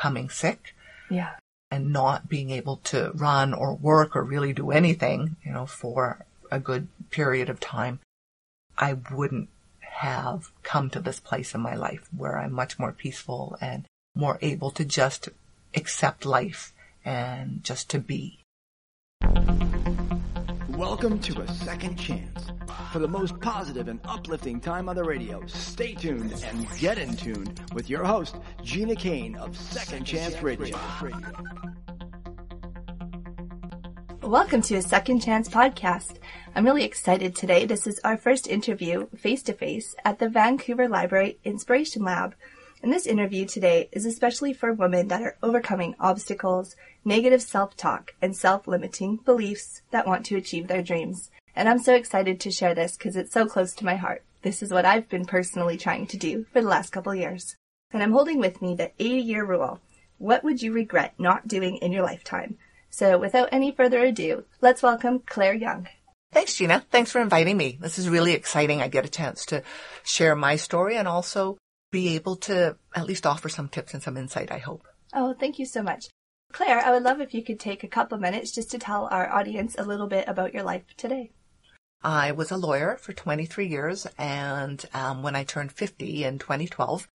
becoming sick. Yeah. And not being able to run or work or really do anything, you know, for a good period of time, I wouldn't have come to this place in my life where I'm much more peaceful and more able to just accept life and just to be. Welcome to A Second Chance. For the most positive and uplifting time on the radio, stay tuned and get in tune with your host, Gina Kane of Second Chance Radio. Welcome to a Second Chance podcast. I'm really excited today. This is our first interview face to face at the Vancouver Library Inspiration Lab. And this interview today is especially for women that are overcoming obstacles, negative self-talk, and self-limiting beliefs that want to achieve their dreams. And I'm so excited to share this because it's so close to my heart. This is what I've been personally trying to do for the last couple years. And I'm holding with me the 80 year rule. What would you regret not doing in your lifetime? So without any further ado, let's welcome Claire Young. Thanks, Gina. Thanks for inviting me. This is really exciting. I get a chance to share my story and also be able to at least offer some tips and some insight, I hope. Oh, thank you so much. Claire, I would love if you could take a couple minutes just to tell our audience a little bit about your life today. I was a lawyer for 23 years, and um, when I turned 50 in 2012,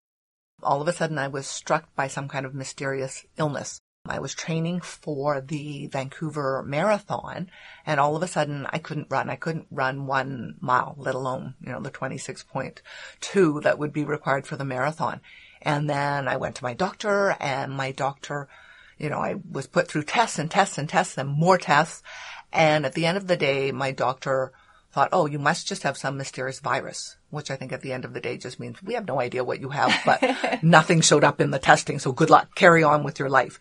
all of a sudden I was struck by some kind of mysterious illness. I was training for the Vancouver Marathon, and all of a sudden I couldn't run. I couldn't run one mile, let alone, you know, the 26.2 that would be required for the marathon. And then I went to my doctor, and my doctor, you know, I was put through tests and tests and tests and more tests. And at the end of the day, my doctor thought, oh, you must just have some mysterious virus, which I think at the end of the day just means we have no idea what you have, but nothing showed up in the testing. So good luck. Carry on with your life.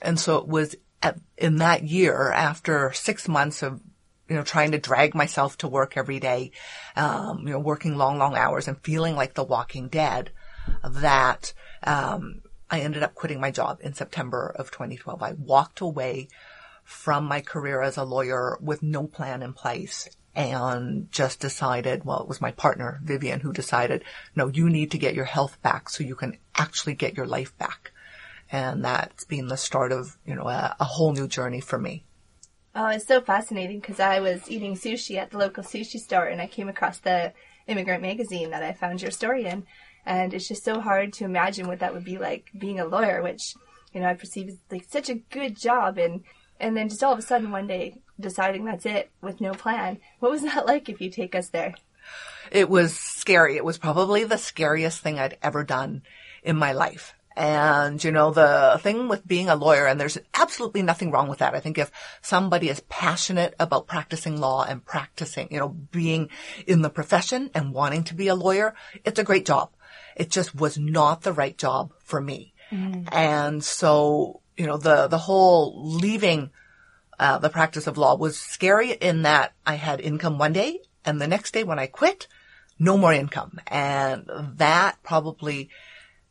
And so it was at, in that year after six months of, you know, trying to drag myself to work every day, um, you know, working long, long hours and feeling like the walking dead that, um, I ended up quitting my job in September of 2012. I walked away from my career as a lawyer with no plan in place and just decided, well, it was my partner, Vivian, who decided, no, you need to get your health back so you can actually get your life back. And that's been the start of, you know, a, a whole new journey for me. Oh, it's so fascinating because I was eating sushi at the local sushi store and I came across the immigrant magazine that I found your story in. And it's just so hard to imagine what that would be like being a lawyer, which, you know, I perceive as like such a good job. And, and then just all of a sudden one day deciding that's it with no plan. What was that like if you take us there? It was scary. It was probably the scariest thing I'd ever done in my life. And, you know, the thing with being a lawyer, and there's absolutely nothing wrong with that. I think if somebody is passionate about practicing law and practicing, you know, being in the profession and wanting to be a lawyer, it's a great job. It just was not the right job for me. Mm. And so, you know, the, the whole leaving, uh, the practice of law was scary in that I had income one day and the next day when I quit, no more income. And that probably,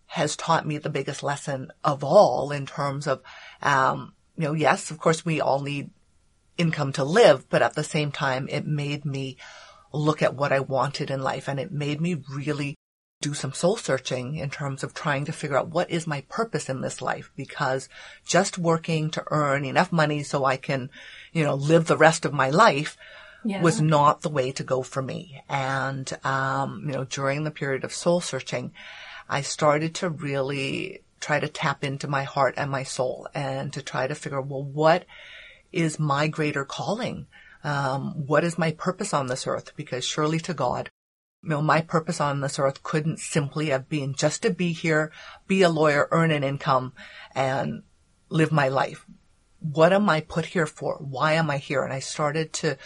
has taught me the biggest lesson of all in terms of, um, you know, yes, of course we all need income to live, but at the same time, it made me look at what I wanted in life and it made me really do some soul searching in terms of trying to figure out what is my purpose in this life because just working to earn enough money so I can, you know, live the rest of my life yeah. was not the way to go for me. And, um, you know, during the period of soul searching, I started to really try to tap into my heart and my soul and to try to figure, well, what is my greater calling? Um, what is my purpose on this earth? Because surely to God, you know, my purpose on this earth couldn't simply have been just to be here, be a lawyer, earn an income, and live my life. What am I put here for? Why am I here? And I started to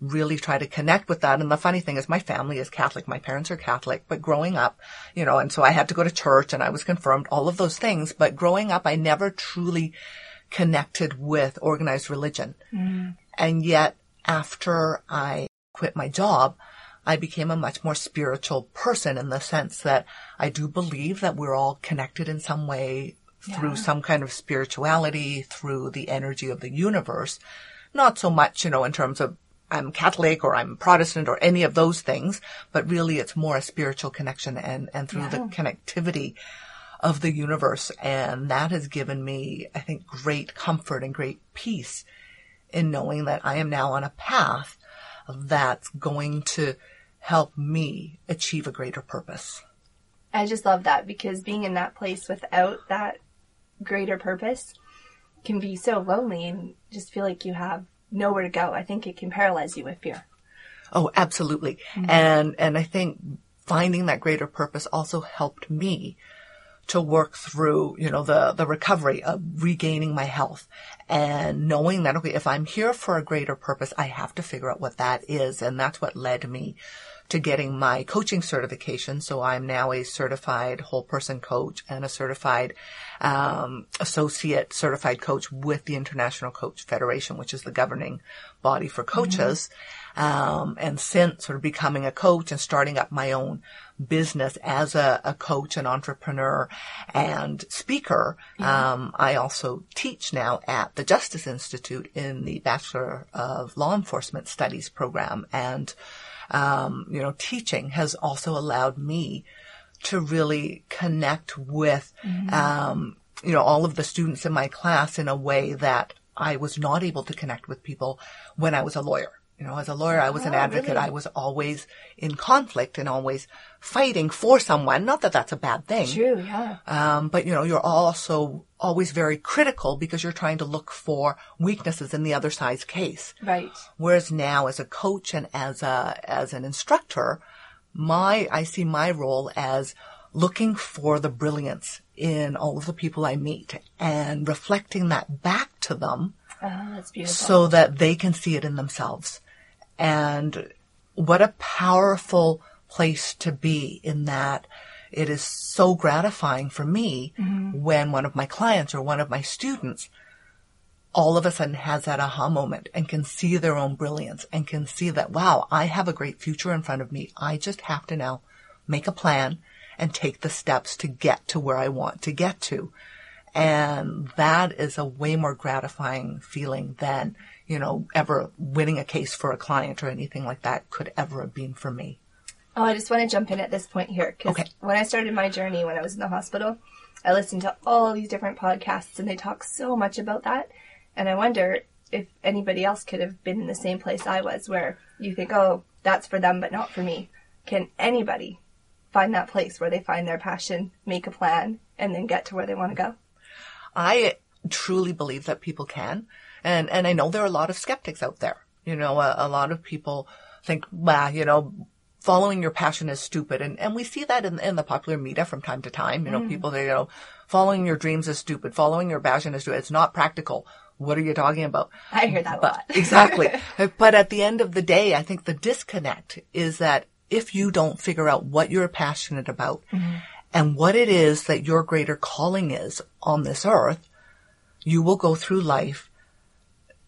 really try to connect with that. And the funny thing is my family is Catholic. My parents are Catholic, but growing up, you know, and so I had to go to church and I was confirmed, all of those things. But growing up, I never truly connected with organized religion. Mm. And yet after I quit my job, I became a much more spiritual person in the sense that I do believe that we're all connected in some way yeah. through some kind of spirituality, through the energy of the universe. Not so much, you know, in terms of I'm Catholic or I'm Protestant or any of those things, but really it's more a spiritual connection and, and through yeah. the connectivity of the universe. And that has given me, I think, great comfort and great peace in knowing that I am now on a path that's going to help me achieve a greater purpose. I just love that because being in that place without that greater purpose can be so lonely and just feel like you have nowhere to go. I think it can paralyze you with fear. Oh, absolutely. Mm-hmm. And, and I think finding that greater purpose also helped me to work through, you know, the, the recovery of regaining my health and knowing that, okay, if I'm here for a greater purpose, I have to figure out what that is. And that's what led me to getting my coaching certification. So I'm now a certified whole person coach and a certified um, associate certified coach with the International Coach Federation, which is the governing body for coaches. Mm-hmm. Um, and since sort of becoming a coach and starting up my own business as a, a coach and entrepreneur and speaker, yeah. um, I also teach now at the Justice Institute in the Bachelor of Law Enforcement Studies program and um, you know, teaching has also allowed me to really connect with, mm-hmm. um, you know, all of the students in my class in a way that I was not able to connect with people when I was a lawyer. You know, as a lawyer, I was oh, an advocate. Really? I was always in conflict and always fighting for someone. Not that that's a bad thing. True, yeah. Um, but you know, you're also always very critical because you're trying to look for weaknesses in the other side's case. Right. Whereas now, as a coach and as a as an instructor, my I see my role as looking for the brilliance in all of the people I meet and reflecting that back to them. Oh, that's beautiful. So that they can see it in themselves. And what a powerful place to be in that it is so gratifying for me mm-hmm. when one of my clients or one of my students all of a sudden has that aha moment and can see their own brilliance and can see that, wow, I have a great future in front of me. I just have to now make a plan and take the steps to get to where I want to get to. And that is a way more gratifying feeling than you know, ever winning a case for a client or anything like that could ever have been for me. Oh, I just want to jump in at this point here because okay. when I started my journey when I was in the hospital, I listened to all these different podcasts and they talk so much about that. And I wonder if anybody else could have been in the same place I was where you think, oh, that's for them, but not for me. Can anybody find that place where they find their passion, make a plan, and then get to where they want to go? I truly believe that people can. And, and I know there are a lot of skeptics out there. You know, a, a lot of people think, well, you know, following your passion is stupid. And, and we see that in, in the popular media from time to time. You know, mm. people, they, you know, following your dreams is stupid. Following your passion is stupid. It's not practical. What are you talking about? I hear that but, a lot. exactly. But at the end of the day, I think the disconnect is that if you don't figure out what you're passionate about mm-hmm. and what it is that your greater calling is on this earth, you will go through life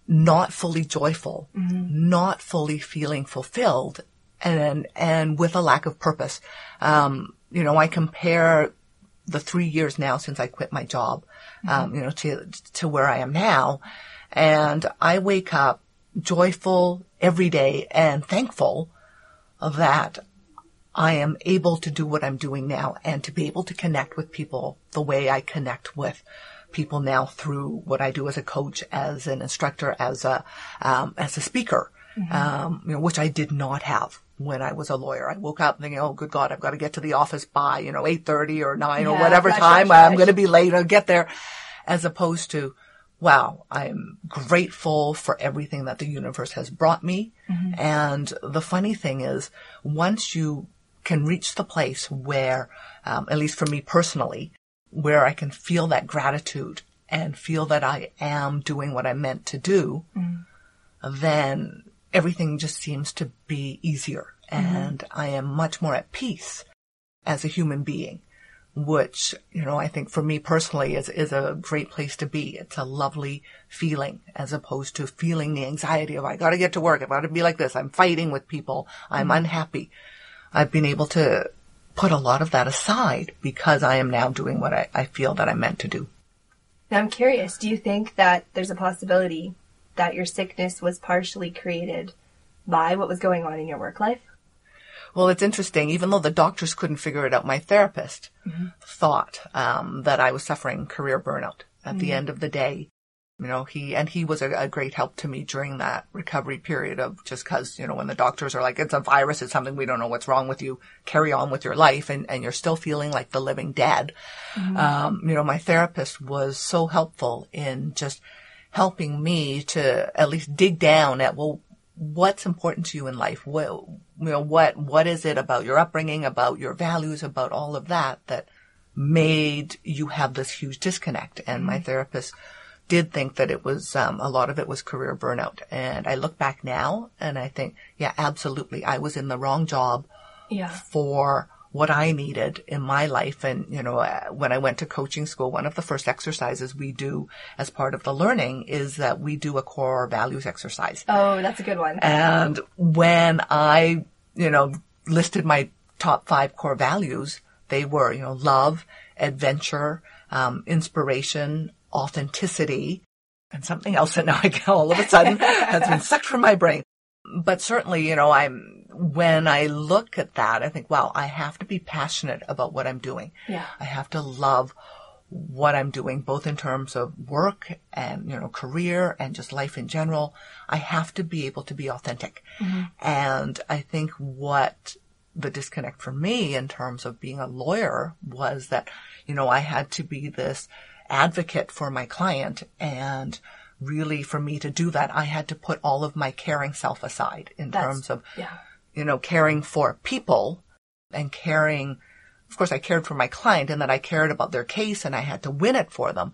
not fully joyful, mm-hmm. not fully feeling fulfilled, and and with a lack of purpose. Um, you know, I compare the three years now since I quit my job, mm-hmm. um, you know, to to where I am now, and I wake up joyful every day and thankful that I am able to do what I'm doing now and to be able to connect with people the way I connect with people now through what I do as a coach, as an instructor, as a um, as a speaker, mm-hmm. um, you know, which I did not have when I was a lawyer. I woke up thinking, "Oh, good God, I've got to get to the office by you know eight thirty or nine yeah, or whatever time I'm going to be late. I'll get there," as opposed to. Wow, I'm grateful for everything that the universe has brought me. Mm-hmm. And the funny thing is, once you can reach the place where, um, at least for me personally, where I can feel that gratitude and feel that I am doing what I'm meant to do, mm. then everything just seems to be easier mm-hmm. and I am much more at peace as a human being, which, you know, I think for me personally is, is a great place to be. It's a lovely feeling as opposed to feeling the anxiety of I gotta get to work. I've got to be like this. I'm fighting with people. I'm mm-hmm. unhappy. I've been able to put a lot of that aside because I am now doing what I, I feel that I'm meant to do. Now I'm curious, do you think that there's a possibility that your sickness was partially created by what was going on in your work life? Well, it's interesting. Even though the doctors couldn't figure it out, my therapist thought um, that I was suffering career burnout. At the end of the day, you know, he and he was a, a great help to me during that recovery period of just because you know when the doctors are like it's a virus, it's something we don't know what's wrong with you. Carry on with your life, and and you're still feeling like the living dead. Um, you know, my therapist was so helpful in just helping me to at least dig down at well what's important to you in life what you know what what is it about your upbringing about your values about all of that that made you have this huge disconnect and my therapist did think that it was um, a lot of it was career burnout and i look back now and i think yeah absolutely i was in the wrong job Yeah. for what I needed in my life. And, you know, uh, when I went to coaching school, one of the first exercises we do as part of the learning is that we do a core values exercise. Oh, that's a good one. And when I, you know, listed my top five core values, they were, you know, love, adventure, um, inspiration, authenticity, and something else that now I get all of a sudden has been sucked from my brain. But certainly, you know, I'm, when I look at that, I think, wow, I have to be passionate about what I'm doing. Yeah. I have to love what I'm doing, both in terms of work and, you know, career and just life in general. I have to be able to be authentic. Mm-hmm. And I think what the disconnect for me in terms of being a lawyer was that, you know, I had to be this advocate for my client and really for me to do that, I had to put all of my caring self aside in That's- terms of, yeah. you know, caring for people and caring, of course I cared for my client and that I cared about their case and I had to win it for them.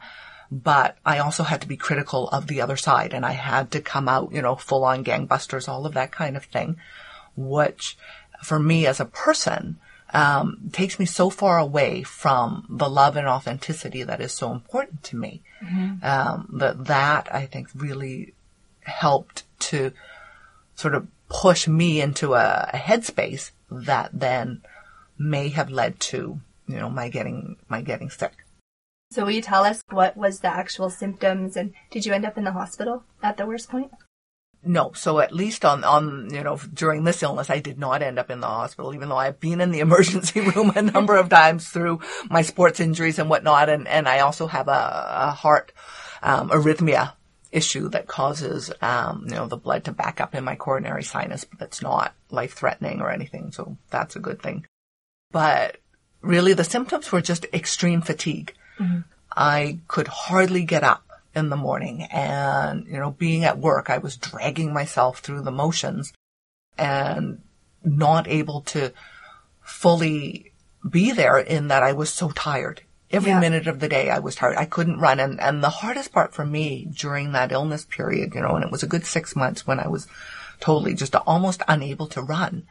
But I also had to be critical of the other side and I had to come out, you know, full on gangbusters, all of that kind of thing, which for me as a person, um, takes me so far away from the love and authenticity that is so important to me. Um, that that I think really helped to sort of push me into a, a headspace that then may have led to you know my getting my getting sick. So will you tell us what was the actual symptoms and did you end up in the hospital at the worst point? No, so at least on on you know during this illness, I did not end up in the hospital, even though I've been in the emergency room a number of times through my sports injuries and whatnot, and and I also have a, a heart um, arrhythmia issue that causes um, you know the blood to back up in my coronary sinus, but it's not life threatening or anything, so that's a good thing. But really, the symptoms were just extreme fatigue. I could hardly get up in the morning and, you know, being at work, I was dragging myself through the motions and not able to fully be there in that I was so tired. Every Yeah. minute of the day I was tired. I couldn't run. And, and the hardest part for me during that illness period, you know, and it was a good six months when I was totally just almost unable to run,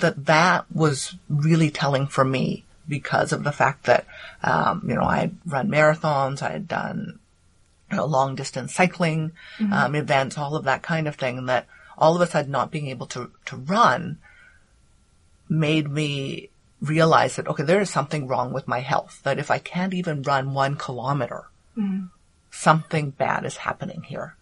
that that was really telling for me because of the fact that, um, you know, I had run marathons, I had done you know, long distance cycling um, events, all of that kind of thing. And that all of a sudden not being able to to run made me realize that okay, there is something wrong with my health. That if I can't even run one kilometer, something bad is happening here.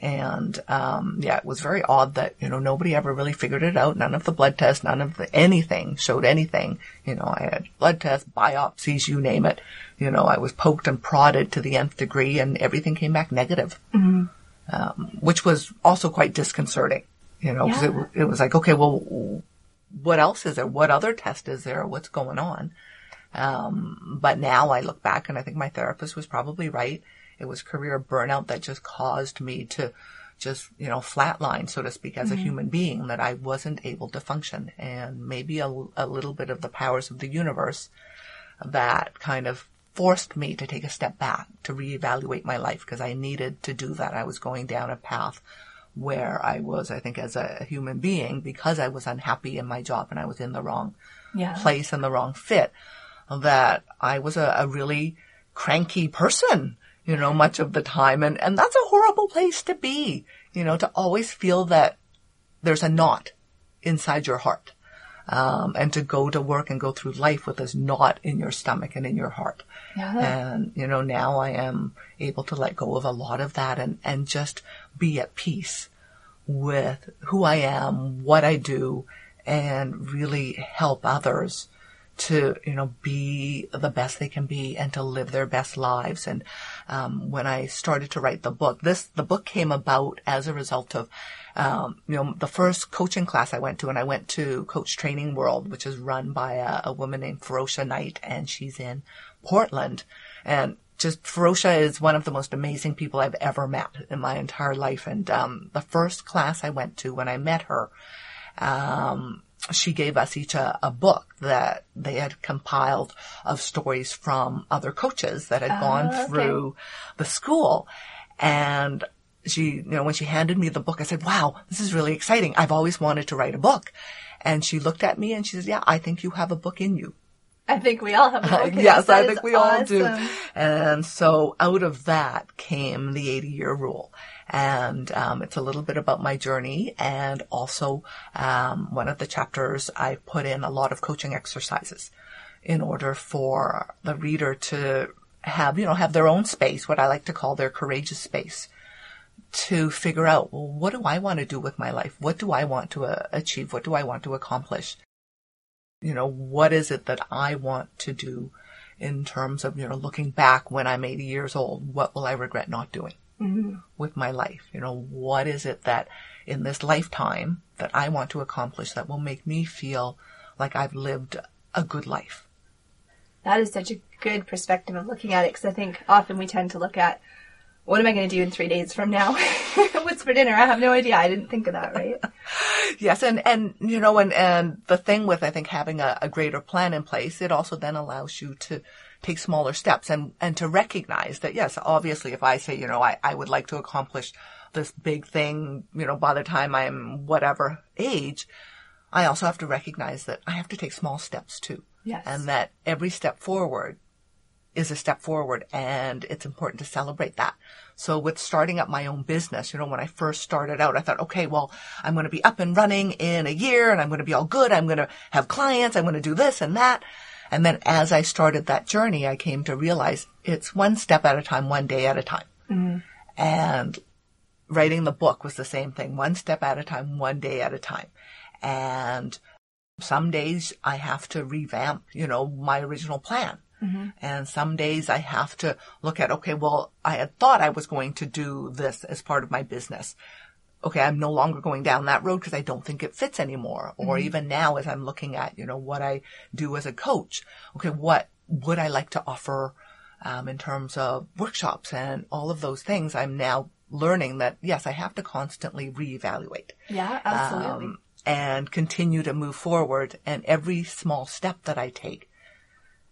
And um, yeah, it was very odd that you know nobody ever really figured it out. None of the blood tests, none of the anything showed anything. You know, I had blood tests, biopsies, you name it. You know, I was poked and prodded to the nth degree, and everything came back negative, um, which was also quite disconcerting. You know, because Yeah. it, it was like, okay, well, what else is there? What other test is there? What's going on? Um, but now I look back and I think my therapist was probably right. It was career burnout that just caused me to just, you know, flatline, so to speak, as a mm-hmm. human being, that I wasn't able to function. And maybe a, a little bit of the powers of the universe that kind of forced me to take a step back to reevaluate my life because I needed to do that. I was going down a path where I was, I think, as a human being, because I was unhappy in my job and I was in the wrong Yeah. place and the wrong fit, that I was a, a really cranky person, you know, much of the time. And, and that's a horrible place to be, you know, to always feel that there's a knot inside your heart. Um, and to go to work and go through life with this knot in your stomach and in your heart. Yeah. And, you know, now I am able to let go of a lot of that and, and just be at peace with who I am, what I do, and really help others to you know be the best they can be and to live their best lives and um, when i started to write the book this the book came about as a result of um, you know the first coaching class i went to and i went to coach training world which is run by a, a woman named ferocia knight and she's in portland and just Ferocia is one of the most amazing people I've ever met in my entire life. And um, the first class I went to when I met her, um, she gave us each a, a, book that they had compiled of stories from other coaches that had gone oh, okay. through the school. And she, you know, when she handed me the book, I said, wow, this is really exciting. I've always wanted to write a book. And she looked at me and she said, yeah, I think you have a book in you. I think we all have a book. yes, I think we all do. And so out of that came the 80 year rule. And um, it's a little bit about my journey. And also, um, one of the chapters, I put in a lot of coaching exercises in order for the reader to have, you know, have their own space, what I like to call their courageous space to figure out, well, what do I want to do with my life? What do I want to uh, achieve? What do I want to accomplish? you know, what is it that I want to do in terms of, you know, looking back when I'm 80 years old? What will I regret not doing Mm-hmm. with my life? You know, what is it that in this lifetime that I want to accomplish that will make me feel like I've lived a good life? That is such a good perspective of looking at it because I think often we tend to look at what am I going to do in three days from now? What's for dinner? I have no idea. I didn't think of that, right? Yes, and and you know, and and the thing with I think having a, a greater plan in place, it also then allows you to take smaller steps and and to recognize that yes, obviously, if I say you know I I would like to accomplish this big thing, you know, by the time I'm whatever age, I also have to recognize that I have to take small steps too, Yes. and that every step forward is a step forward and it's important to celebrate that. So with starting up my own business, you know, when I first started out, I thought, okay, well, I'm going to be up and running in a year and I'm going to be all good. I'm going to have clients. I'm going to do this and that. And then as I started that journey, I came to realize it's one step at a time, one day at a time. Mm-hmm. And writing the book was the same thing, one step at a time, one day at a time. And some days I have to revamp, you know, my original plan. Mm-hmm. And some days I have to look at, okay, well, I had thought I was going to do this as part of my business. Okay, I'm no longer going down that road because I don't think it fits anymore. Or even now as I'm looking at, you know, what I do as a coach. Okay, what would I like to offer um, in terms of workshops and all of those things? I'm now learning that yes, I have to constantly reevaluate Yeah, absolutely. um, and continue to move forward. And every small step that I take,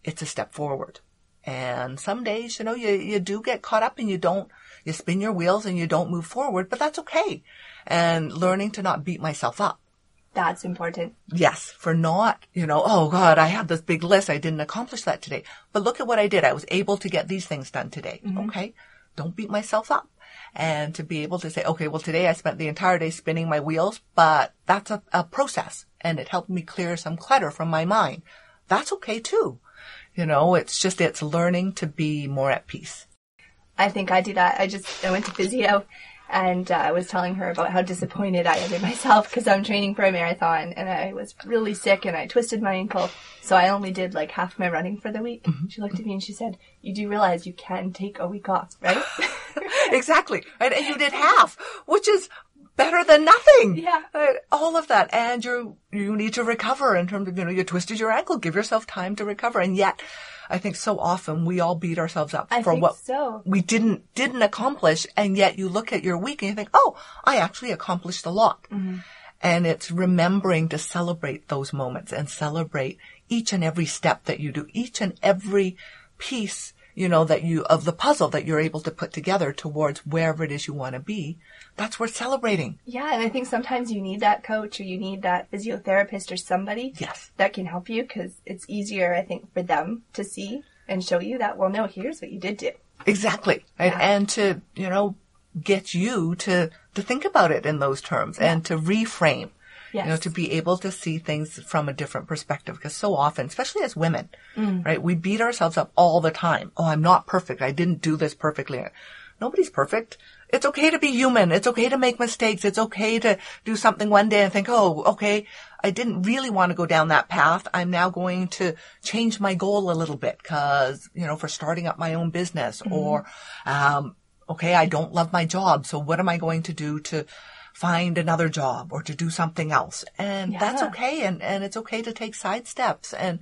it's a step forward. And some days, you know, you, you do get caught up and you don't, you spin your wheels and you don't move forward, but that's okay. And learning to not beat myself up. That's important. Yes, for not, you know, oh God, I had this big list. I didn't accomplish that today. But look at what I did. I was able to get these things done today. Mm-hmm. Okay. Don't beat myself up. And to be able to say, okay, well, today I spent the entire day spinning my wheels, but that's a, a process and it helped me clear some clutter from my mind. That's okay too. You know, it's just, it's learning to be more at peace. I think I do that. I just I went to physio, and uh, I was telling her about how disappointed I am in myself because I'm training for a marathon, and I was really sick, and I twisted my ankle, so I only did like half my running for the week. She looked at me and she said, "You do realize you can take a week off, right?" exactly. Right? And you did half, which is better than nothing. Yeah. Uh, all of that. And you, you need to recover in terms of, you know, you twisted your ankle. Give yourself time to recover. And yet, I think so often we all beat ourselves up I for what so. we didn't, didn't accomplish. And yet you look at your week and you think, oh, I actually accomplished a lot. Mm-hmm. And it's remembering to celebrate those moments and celebrate each and every step that you do, each and every piece, you know, that you, of the puzzle that you're able to put together towards wherever it is you want to be. That's worth celebrating. Yeah, and I think sometimes you need that coach or you need that physiotherapist or somebody Yes. that can help you because it's easier, I think, for them to see and show you that, well, no, here's what you did do. Exactly. And, Yeah. and to, you know, get you to, to think about it in those terms and to reframe. You know, to be able to see things from a different perspective. Because so often, especially as women, Mm. right, we beat ourselves up all the time. Oh, I'm not perfect. I didn't do this perfectly. Nobody's perfect. It's okay to be human. It's okay to make mistakes. It's okay to do something one day and think, oh, okay, I didn't really want to go down that path. I'm now going to change my goal a little bit because, you know, for starting up my own business or, um, okay, I don't love my job. So what am I going to do to find another job or to do something else? And that's okay. And, and it's okay to take side steps and,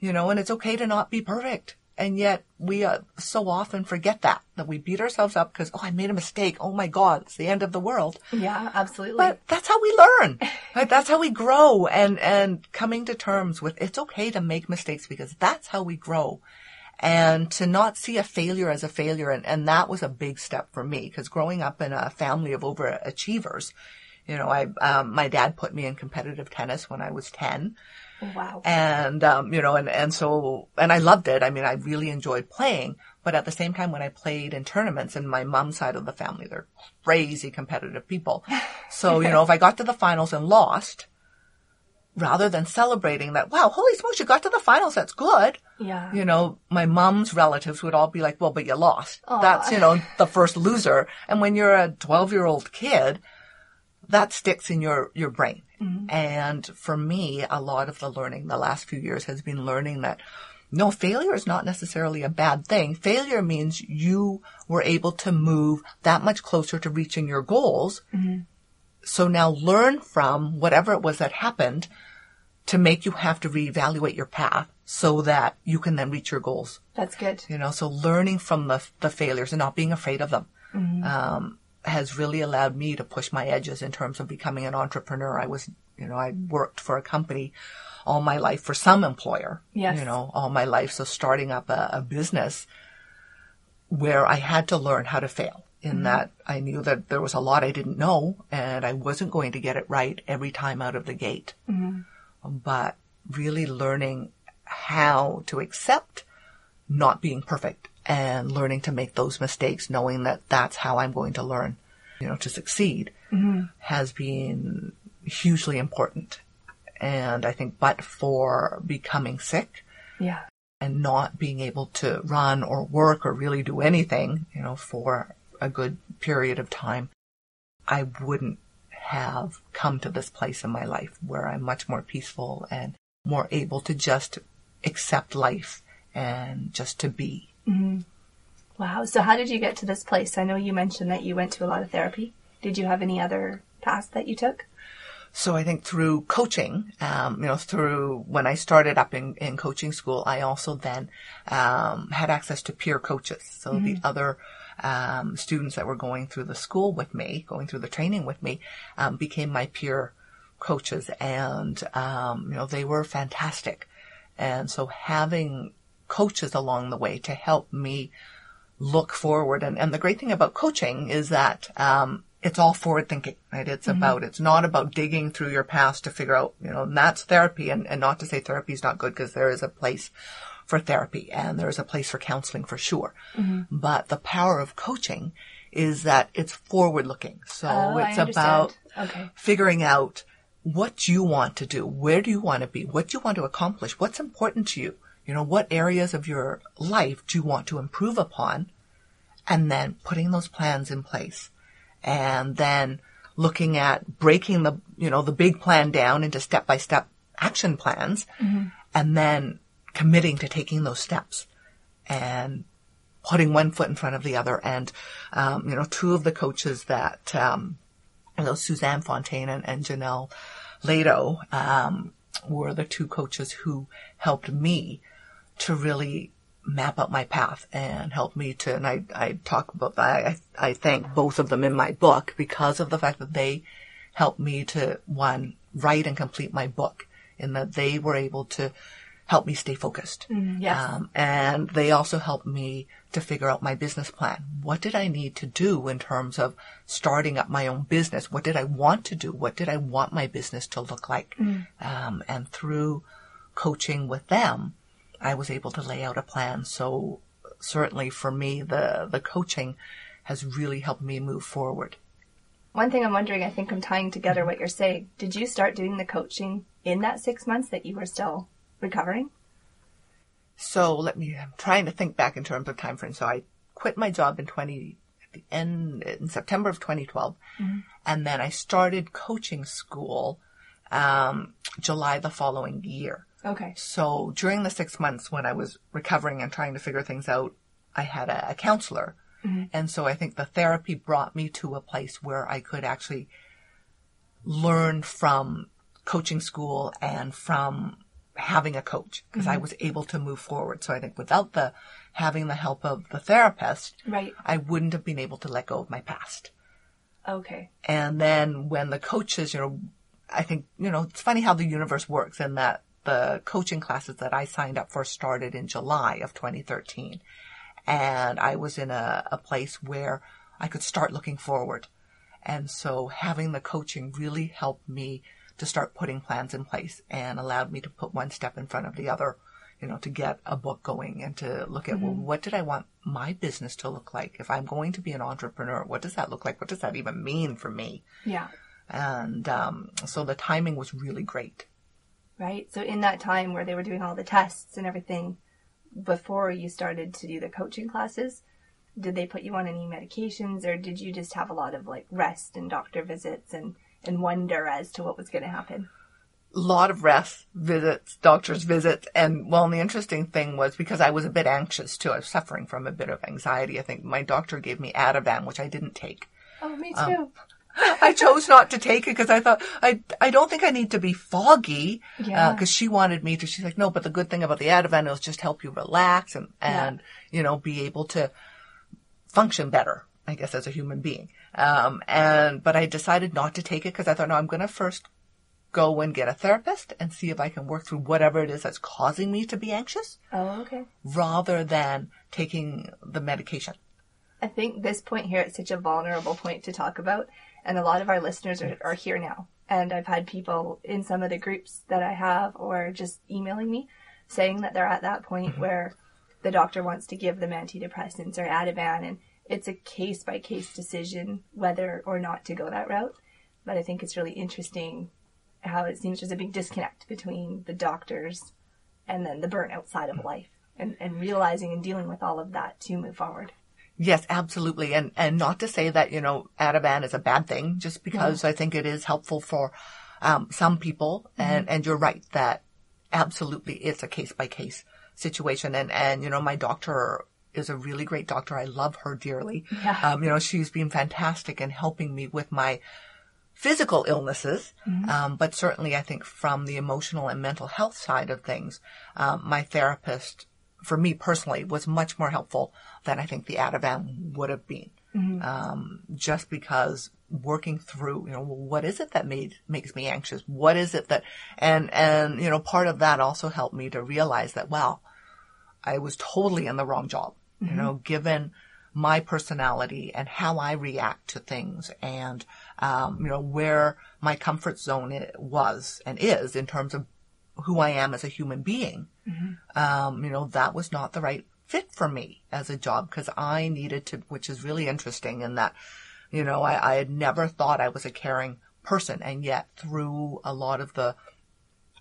you know, and it's okay to not be perfect. And yet we uh, so often forget that, that we beat ourselves up because, oh, I made a mistake. Oh my God, it's the end of the world. Yeah, absolutely. But that's how we learn. Right? That's how we grow and, and coming to terms with it's okay to make mistakes because that's how we grow. And to not see a failure as a failure. And, and that was a big step for me because growing up in a family of overachievers, you know, I, um, my dad put me in competitive tennis when I was 10 wow. and um, you know, and and so and I loved it. I mean, I really enjoyed playing. But at the same time, when I played in tournaments, and my mom's side of the family, they're crazy competitive people. So you know, if I got to the finals and lost, rather than celebrating that, wow, holy smokes, you got to the finals, that's good. yeah. You know, my mom's relatives would all be like, well, but you lost. That's, you know, the first loser. And when you're a 12 year old kid, that sticks in your, your brain. Mm-hmm. And for me, a lot of the learning the last few years has been learning that no, failure is not necessarily a bad thing. Failure means you were able to move that much closer to reaching your goals. Mm-hmm. So now learn from whatever it was that happened to make you have to reevaluate your path so that you can then reach your goals. That's good. You know, so learning from the, the failures and not being afraid of them, mm-hmm. um, has really allowed me to push my edges in terms of becoming an entrepreneur. I was, you know, I worked for a company all my life for some employer, Yes. you know, all my life. So starting up a, a business where I had to learn how to fail in mm-hmm. that I knew that there was a lot I didn't know and I wasn't going to get it right every time out of the gate. Mm-hmm. But really learning how to accept not being perfect and learning to make those mistakes, knowing that that's how I'm going to learn, you know, to succeed mm-hmm. has been hugely important. And I think, but for becoming sick Yeah. and not being able to run or work or really do anything, you know, for a good period of time, I wouldn't have come to this place in my life where I'm much more peaceful and more able to just accept life and just to be. Wow. So how did you get to this place? I know you mentioned that you went to a lot of therapy. Did you have any other paths that you took? So I think through coaching, um, you know, through when I started up in, in coaching school, I also then um, had access to peer coaches. So the other um, students that were going through the school with me, going through the training with me, um, became my peer coaches, and um, you know, they were fantastic. And so having coaches along the way to help me look forward. And, and the great thing about coaching is that, um, it's all forward thinking, right? It's about, it's not about digging through your past to figure out, you know, and that's therapy and, and not to say therapy is not good because there is a place for therapy and there is a place for counseling for sure. But the power of coaching is that it's forward looking. So Oh, it's about Okay. figuring out what you want to do. Where do you want to be? What do you want to accomplish? What's important to you? You know, what areas of your life do you want to improve upon? And then putting those plans in place. And then looking at breaking the, you know, the big plan down into step by step action plans. And then committing to taking those steps and putting one foot in front of the other. And, um, you know, two of the coaches that, um, you know, Suzanne Fontaine and, and Janelle Lado, um, were the two coaches who helped me to really map out my path and help me to, and I, I talk about that. I, I thank both of them in my book because of the fact that they helped me to, one, write and complete my book in that they were able to help me stay focused. yes. Um, and they also helped me to figure out my business plan. What did I need to do in terms of starting up my own business? What did I want to do? What did I want my business to look like? Um, and through coaching with them, I was able to lay out a plan. So certainly for me, the, the coaching has really helped me move forward. One thing I'm wondering, I think I'm tying together what you're saying. Did you start doing the coaching in that six months that you were still recovering? So let me, I'm trying to think back in terms of time frame. So I quit my job in 20, I the end in September of 2012, and then I started coaching school um, July the following year. Okay. So during the six months when I was recovering and trying to figure things out, I had a, a counselor. Mm-hmm. And so I think the therapy brought me to a place where I could actually learn from coaching school and from having a coach because I mm-hmm. was able to move forward. So I think without the having the help of the therapist, Right. I wouldn't have been able to let go of my past. Okay. And then when the coaches, you know, I think, you know, it's funny how the universe works in that the coaching classes that I signed up for started in July of 2013. And I was in a, a place where I could start looking forward. And so having the coaching really helped me to start putting plans in place and allowed me to put one step in front of the other, you know, to get a book going and to look at, well, what did I want my business to look like? If I'm going to be an entrepreneur, what does that look like? What does that even mean for me? Yeah. And um, so the timing was really great. Right. So in that time where they were doing all the tests and everything before you started to do the coaching classes, did they put you on any medications or did you just have a lot of like rest and doctor visits and and wonder as to what was going to happen? A lot of rest visits, doctor's visits, and well, and the interesting thing was because I was a bit anxious too. I was suffering from a bit of anxiety. I think my doctor gave me Ativan, which I didn't take. Oh, me um, too. I chose not to take it because I thought I I don't think I need to be foggy. Yeah. Because she wanted me to. She's like, no, but the good thing about the Ativan is just help you relax and and you know be able to function better. I guess as a human being. Um, and but I decided not to take it because I thought, no, I'm going to first go and get a therapist and see if I can work through whatever it is that's causing me to be anxious, oh, okay. rather than taking the medication. I think this point here is such a vulnerable point to talk about, and a lot of our listeners are, are here now. And I've had people in some of the groups that I have, or just emailing me, saying that they're at that point mm-hmm. where the doctor wants to give them antidepressants or Ativan, and it's a case by case decision whether or not to go that route. But I think it's really interesting how it seems there's a big disconnect between the doctors and then the burnout side of mm-hmm. life, and, and realizing and dealing with all of that to move forward. Yes, absolutely. And, and not to say that, you know, Ativan is a bad thing, just because I think it is helpful for, um, some people. And, and you're right that absolutely it's a case by case situation. And, and, you know, my doctor is a really great doctor. I love her dearly. Yeah. Um, you know, she's been fantastic in helping me with my physical illnesses. Um, but certainly I think from the emotional and mental health side of things, um, my therapist for me personally was much more helpful than I think the Ativan would have been. Um, just because working through, you know, what is it that made, makes me anxious? What is it that, and, and, you know, part of that also helped me to realize that, wow, I was totally in the wrong job, you know, given my personality and how I react to things and, um, you know, where my comfort zone was and is in terms of who I am as a human being. Um, you know, that was not the right fit for me as a job because I needed to, which is really interesting in that, you know, I, I had never thought I was a caring person and yet through a lot of the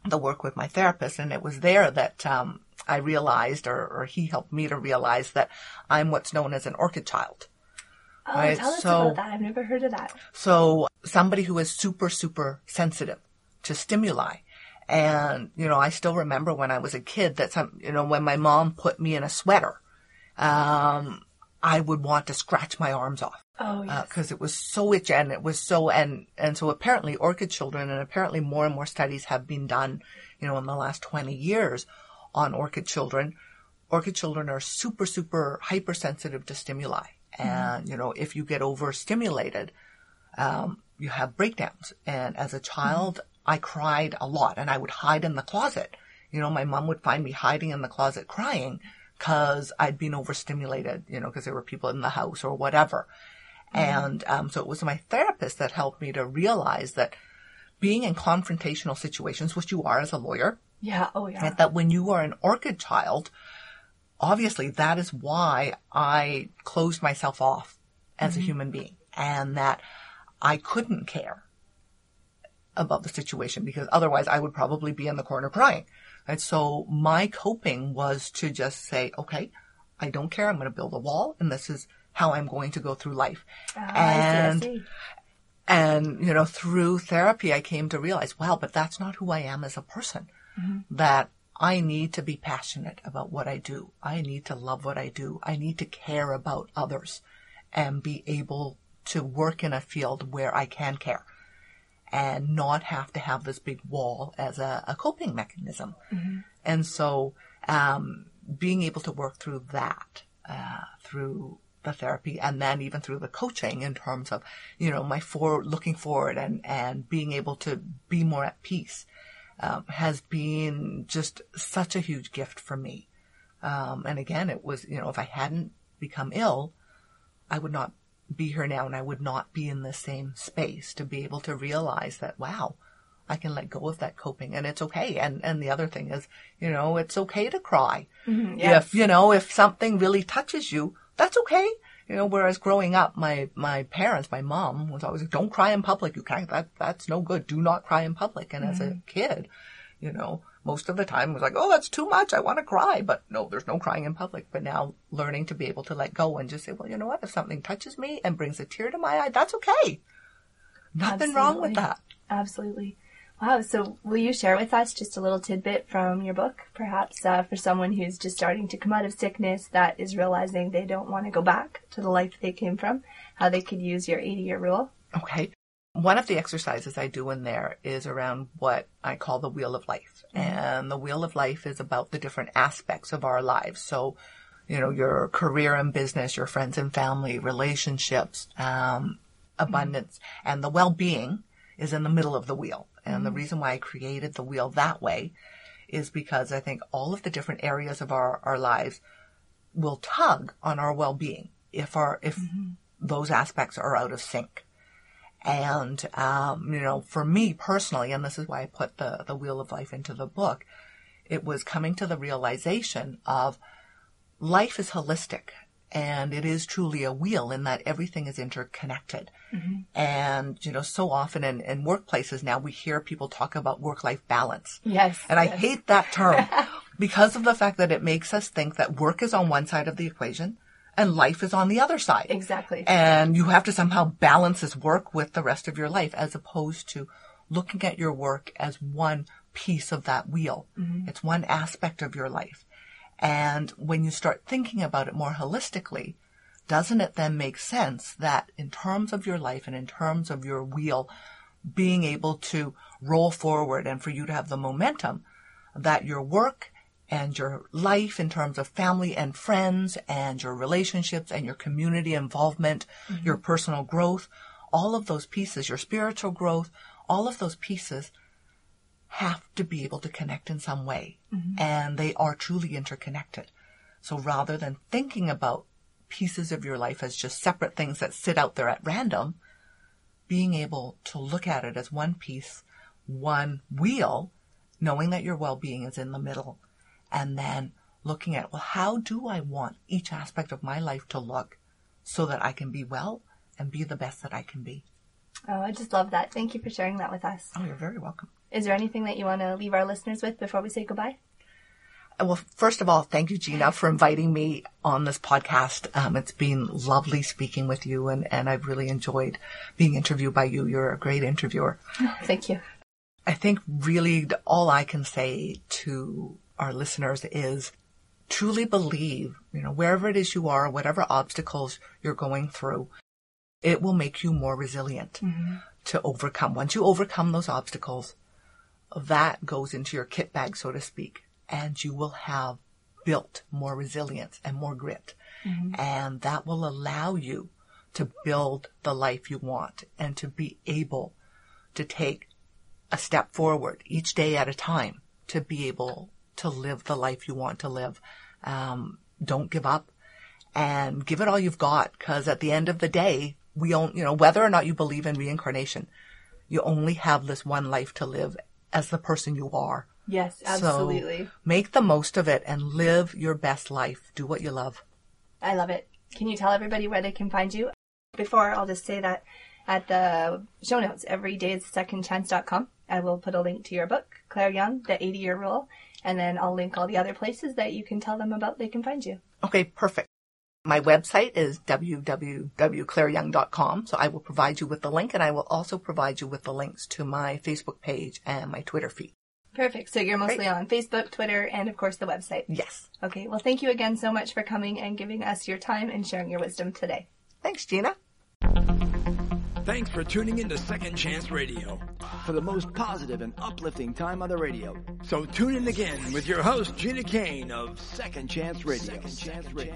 the work with my therapist and it was there that um, I realized or, or he helped me to realize that I'm what's known as an orchid child. Oh, Right, tell us so- about that. I've never heard of that. So somebody who is super, super sensitive to stimuli. And, you know, I still remember when I was a kid that some, you know, when my mom put me in a sweater, um, I would want to scratch my arms off. Oh, yes. because it was so itchy and it was so and and so apparently orchid children and apparently more and more studies have been done you know in the last 20 years on orchid children. Orchid children are super super hypersensitive to stimuli. And you know if you get overstimulated um, you have breakdowns. And as a child i cried a lot and i would hide in the closet you know my mom would find me hiding in the closet crying because i'd been overstimulated you know because there were people in the house or whatever and um, so it was my therapist that helped me to realize that being in confrontational situations, which you are as a lawyer, yeah. Oh, yeah. that when you are an orchid child, obviously that is why I closed myself off as a human being and that I couldn't care about the situation because otherwise I would probably be in the corner crying. And so my coping was to just say, okay, I don't care. I'm going to build a wall and this is how I'm going to go through life. Ah, I see, I and see. and, you know, through therapy, I came to realize, wow, but that's not who I am as a person. That I need to be passionate about what I do. I need to love what I do. I need to care about others and be able to work in a field where I can care and not have to have this big wall as a, a coping mechanism. And so, um, being able to work through that, uh, through the therapy and then even through the coaching in terms of, you know, my for looking forward and, and being able to be more at peace, um, has been just such a huge gift for me. Um, and again, it was, you know, if I hadn't become ill, I would not be here now and I would not be in the same space to be able to realize that, wow, I can let go of that coping and it's okay. And, and the other thing is, you know, it's okay to cry. Mm-hmm. yes. If, you know, if something really touches you, that's okay. You know, whereas growing up, my, my parents, my mom was always, like, don't cry in public. You can't, that, that's no good. Do not cry in public. And as a mm-hmm. kid, you know, most of the time was like, oh, that's too much. I want to cry. But no, there's no crying in public. But now learning to be able to let go and just say, well, you know what? If something touches me and brings a tear to my eye, that's okay. Nothing wrong with that. Absolutely. Wow. So, will you share with us just a little tidbit from your book, perhaps uh, for someone who's just starting to come out of sickness that is realizing they don't want to go back to the life they came from, how they could use your 80 year rule? Okay. One of the exercises I do in there is around what I call the wheel of life. Mm-hmm. And the wheel of life is about the different aspects of our lives. So, you know, your career and business, your friends and family, relationships, um, mm-hmm. abundance, and the well-being is in the middle of the wheel. And the mm-hmm. reason why I created the wheel that way is because I think all of the different areas of our, our lives will tug on our well-being if our, if those aspects are out of sync. And, um, you know, for me personally, and this is why I put the, the wheel of life into the book, it was coming to the realization of life is holistic and it is truly a wheel in that everything is interconnected. And, you know, so often in, in workplaces now we hear people talk about work-life balance. Yes. And I hate that term because of the fact that it makes us think that work is on one side of the equation and life is on the other side. Exactly. And you have to somehow balance this work with the rest of your life as opposed to looking at your work as one piece of that wheel. Mm-hmm. It's one aspect of your life. And when you start thinking about it more holistically, doesn't it then make sense that in terms of your life and in terms of your wheel being able to roll forward and for you to have the momentum that your work and your life in terms of family and friends and your relationships and your community involvement, mm-hmm. your personal growth, all of those pieces, your spiritual growth, all of those pieces have to be able to connect in some way. Mm-hmm. And they are truly interconnected. So rather than thinking about pieces of your life as just separate things that sit out there at random, being able to look at it as one piece, one wheel, knowing that your well-being is in the middle, and then looking at, well, how do I want each aspect of my life to look so that I can be well and be the best that I can be? Oh, I just love that. Thank you for sharing that with us. Oh, you're very welcome. Is there anything that you want to leave our listeners with before we say goodbye? Uh, Well, first of all, thank you, Gina, for inviting me on this podcast. Um, it's been lovely speaking with you, and, and I've really enjoyed being interviewed by you. You're a great interviewer. Thank you. I think really all I can say to our listeners is truly believe, you know, wherever it is you are, whatever obstacles you're going through, it will make you more resilient mm-hmm. to overcome. Once you overcome those obstacles, that goes into your kit bag, so to speak, and you will have built more resilience and more grit. Mm-hmm. And that will allow you to build the life you want and to be able to take a step forward each day at a time to be able to live the life you want to live. Um, don't give up and give it all you've got because at the end of the day, we don't, you know, whether or not you believe in reincarnation, you only have this one life to live as the person you are. Yes, So absolutely. make the most of it and live your best life. Do what you love. I love it. Can you tell everybody where they can find you? Before, I'll just say that at the show notes, everydaysecondchance.com, I will put a link to your book, Claire Young, The 80 Year Rule, and then I'll link all the other places that you can tell them about they can find you. Okay, perfect. My website is www.claireyoung.com. So I will provide you with the link and I will also provide you with the links to my Facebook page and my Twitter feed. Perfect. So you're mostly on Facebook, Twitter, and of course the website. Yes. Okay. Well, thank you again so much for coming and giving us your time and sharing your wisdom today. Thanks, Gina. Thanks for tuning in to Second Chance Radio for the most positive and uplifting time on the radio. So tune in again with your host, Gina Kane of Second Chance Radio. Second Chance Radio.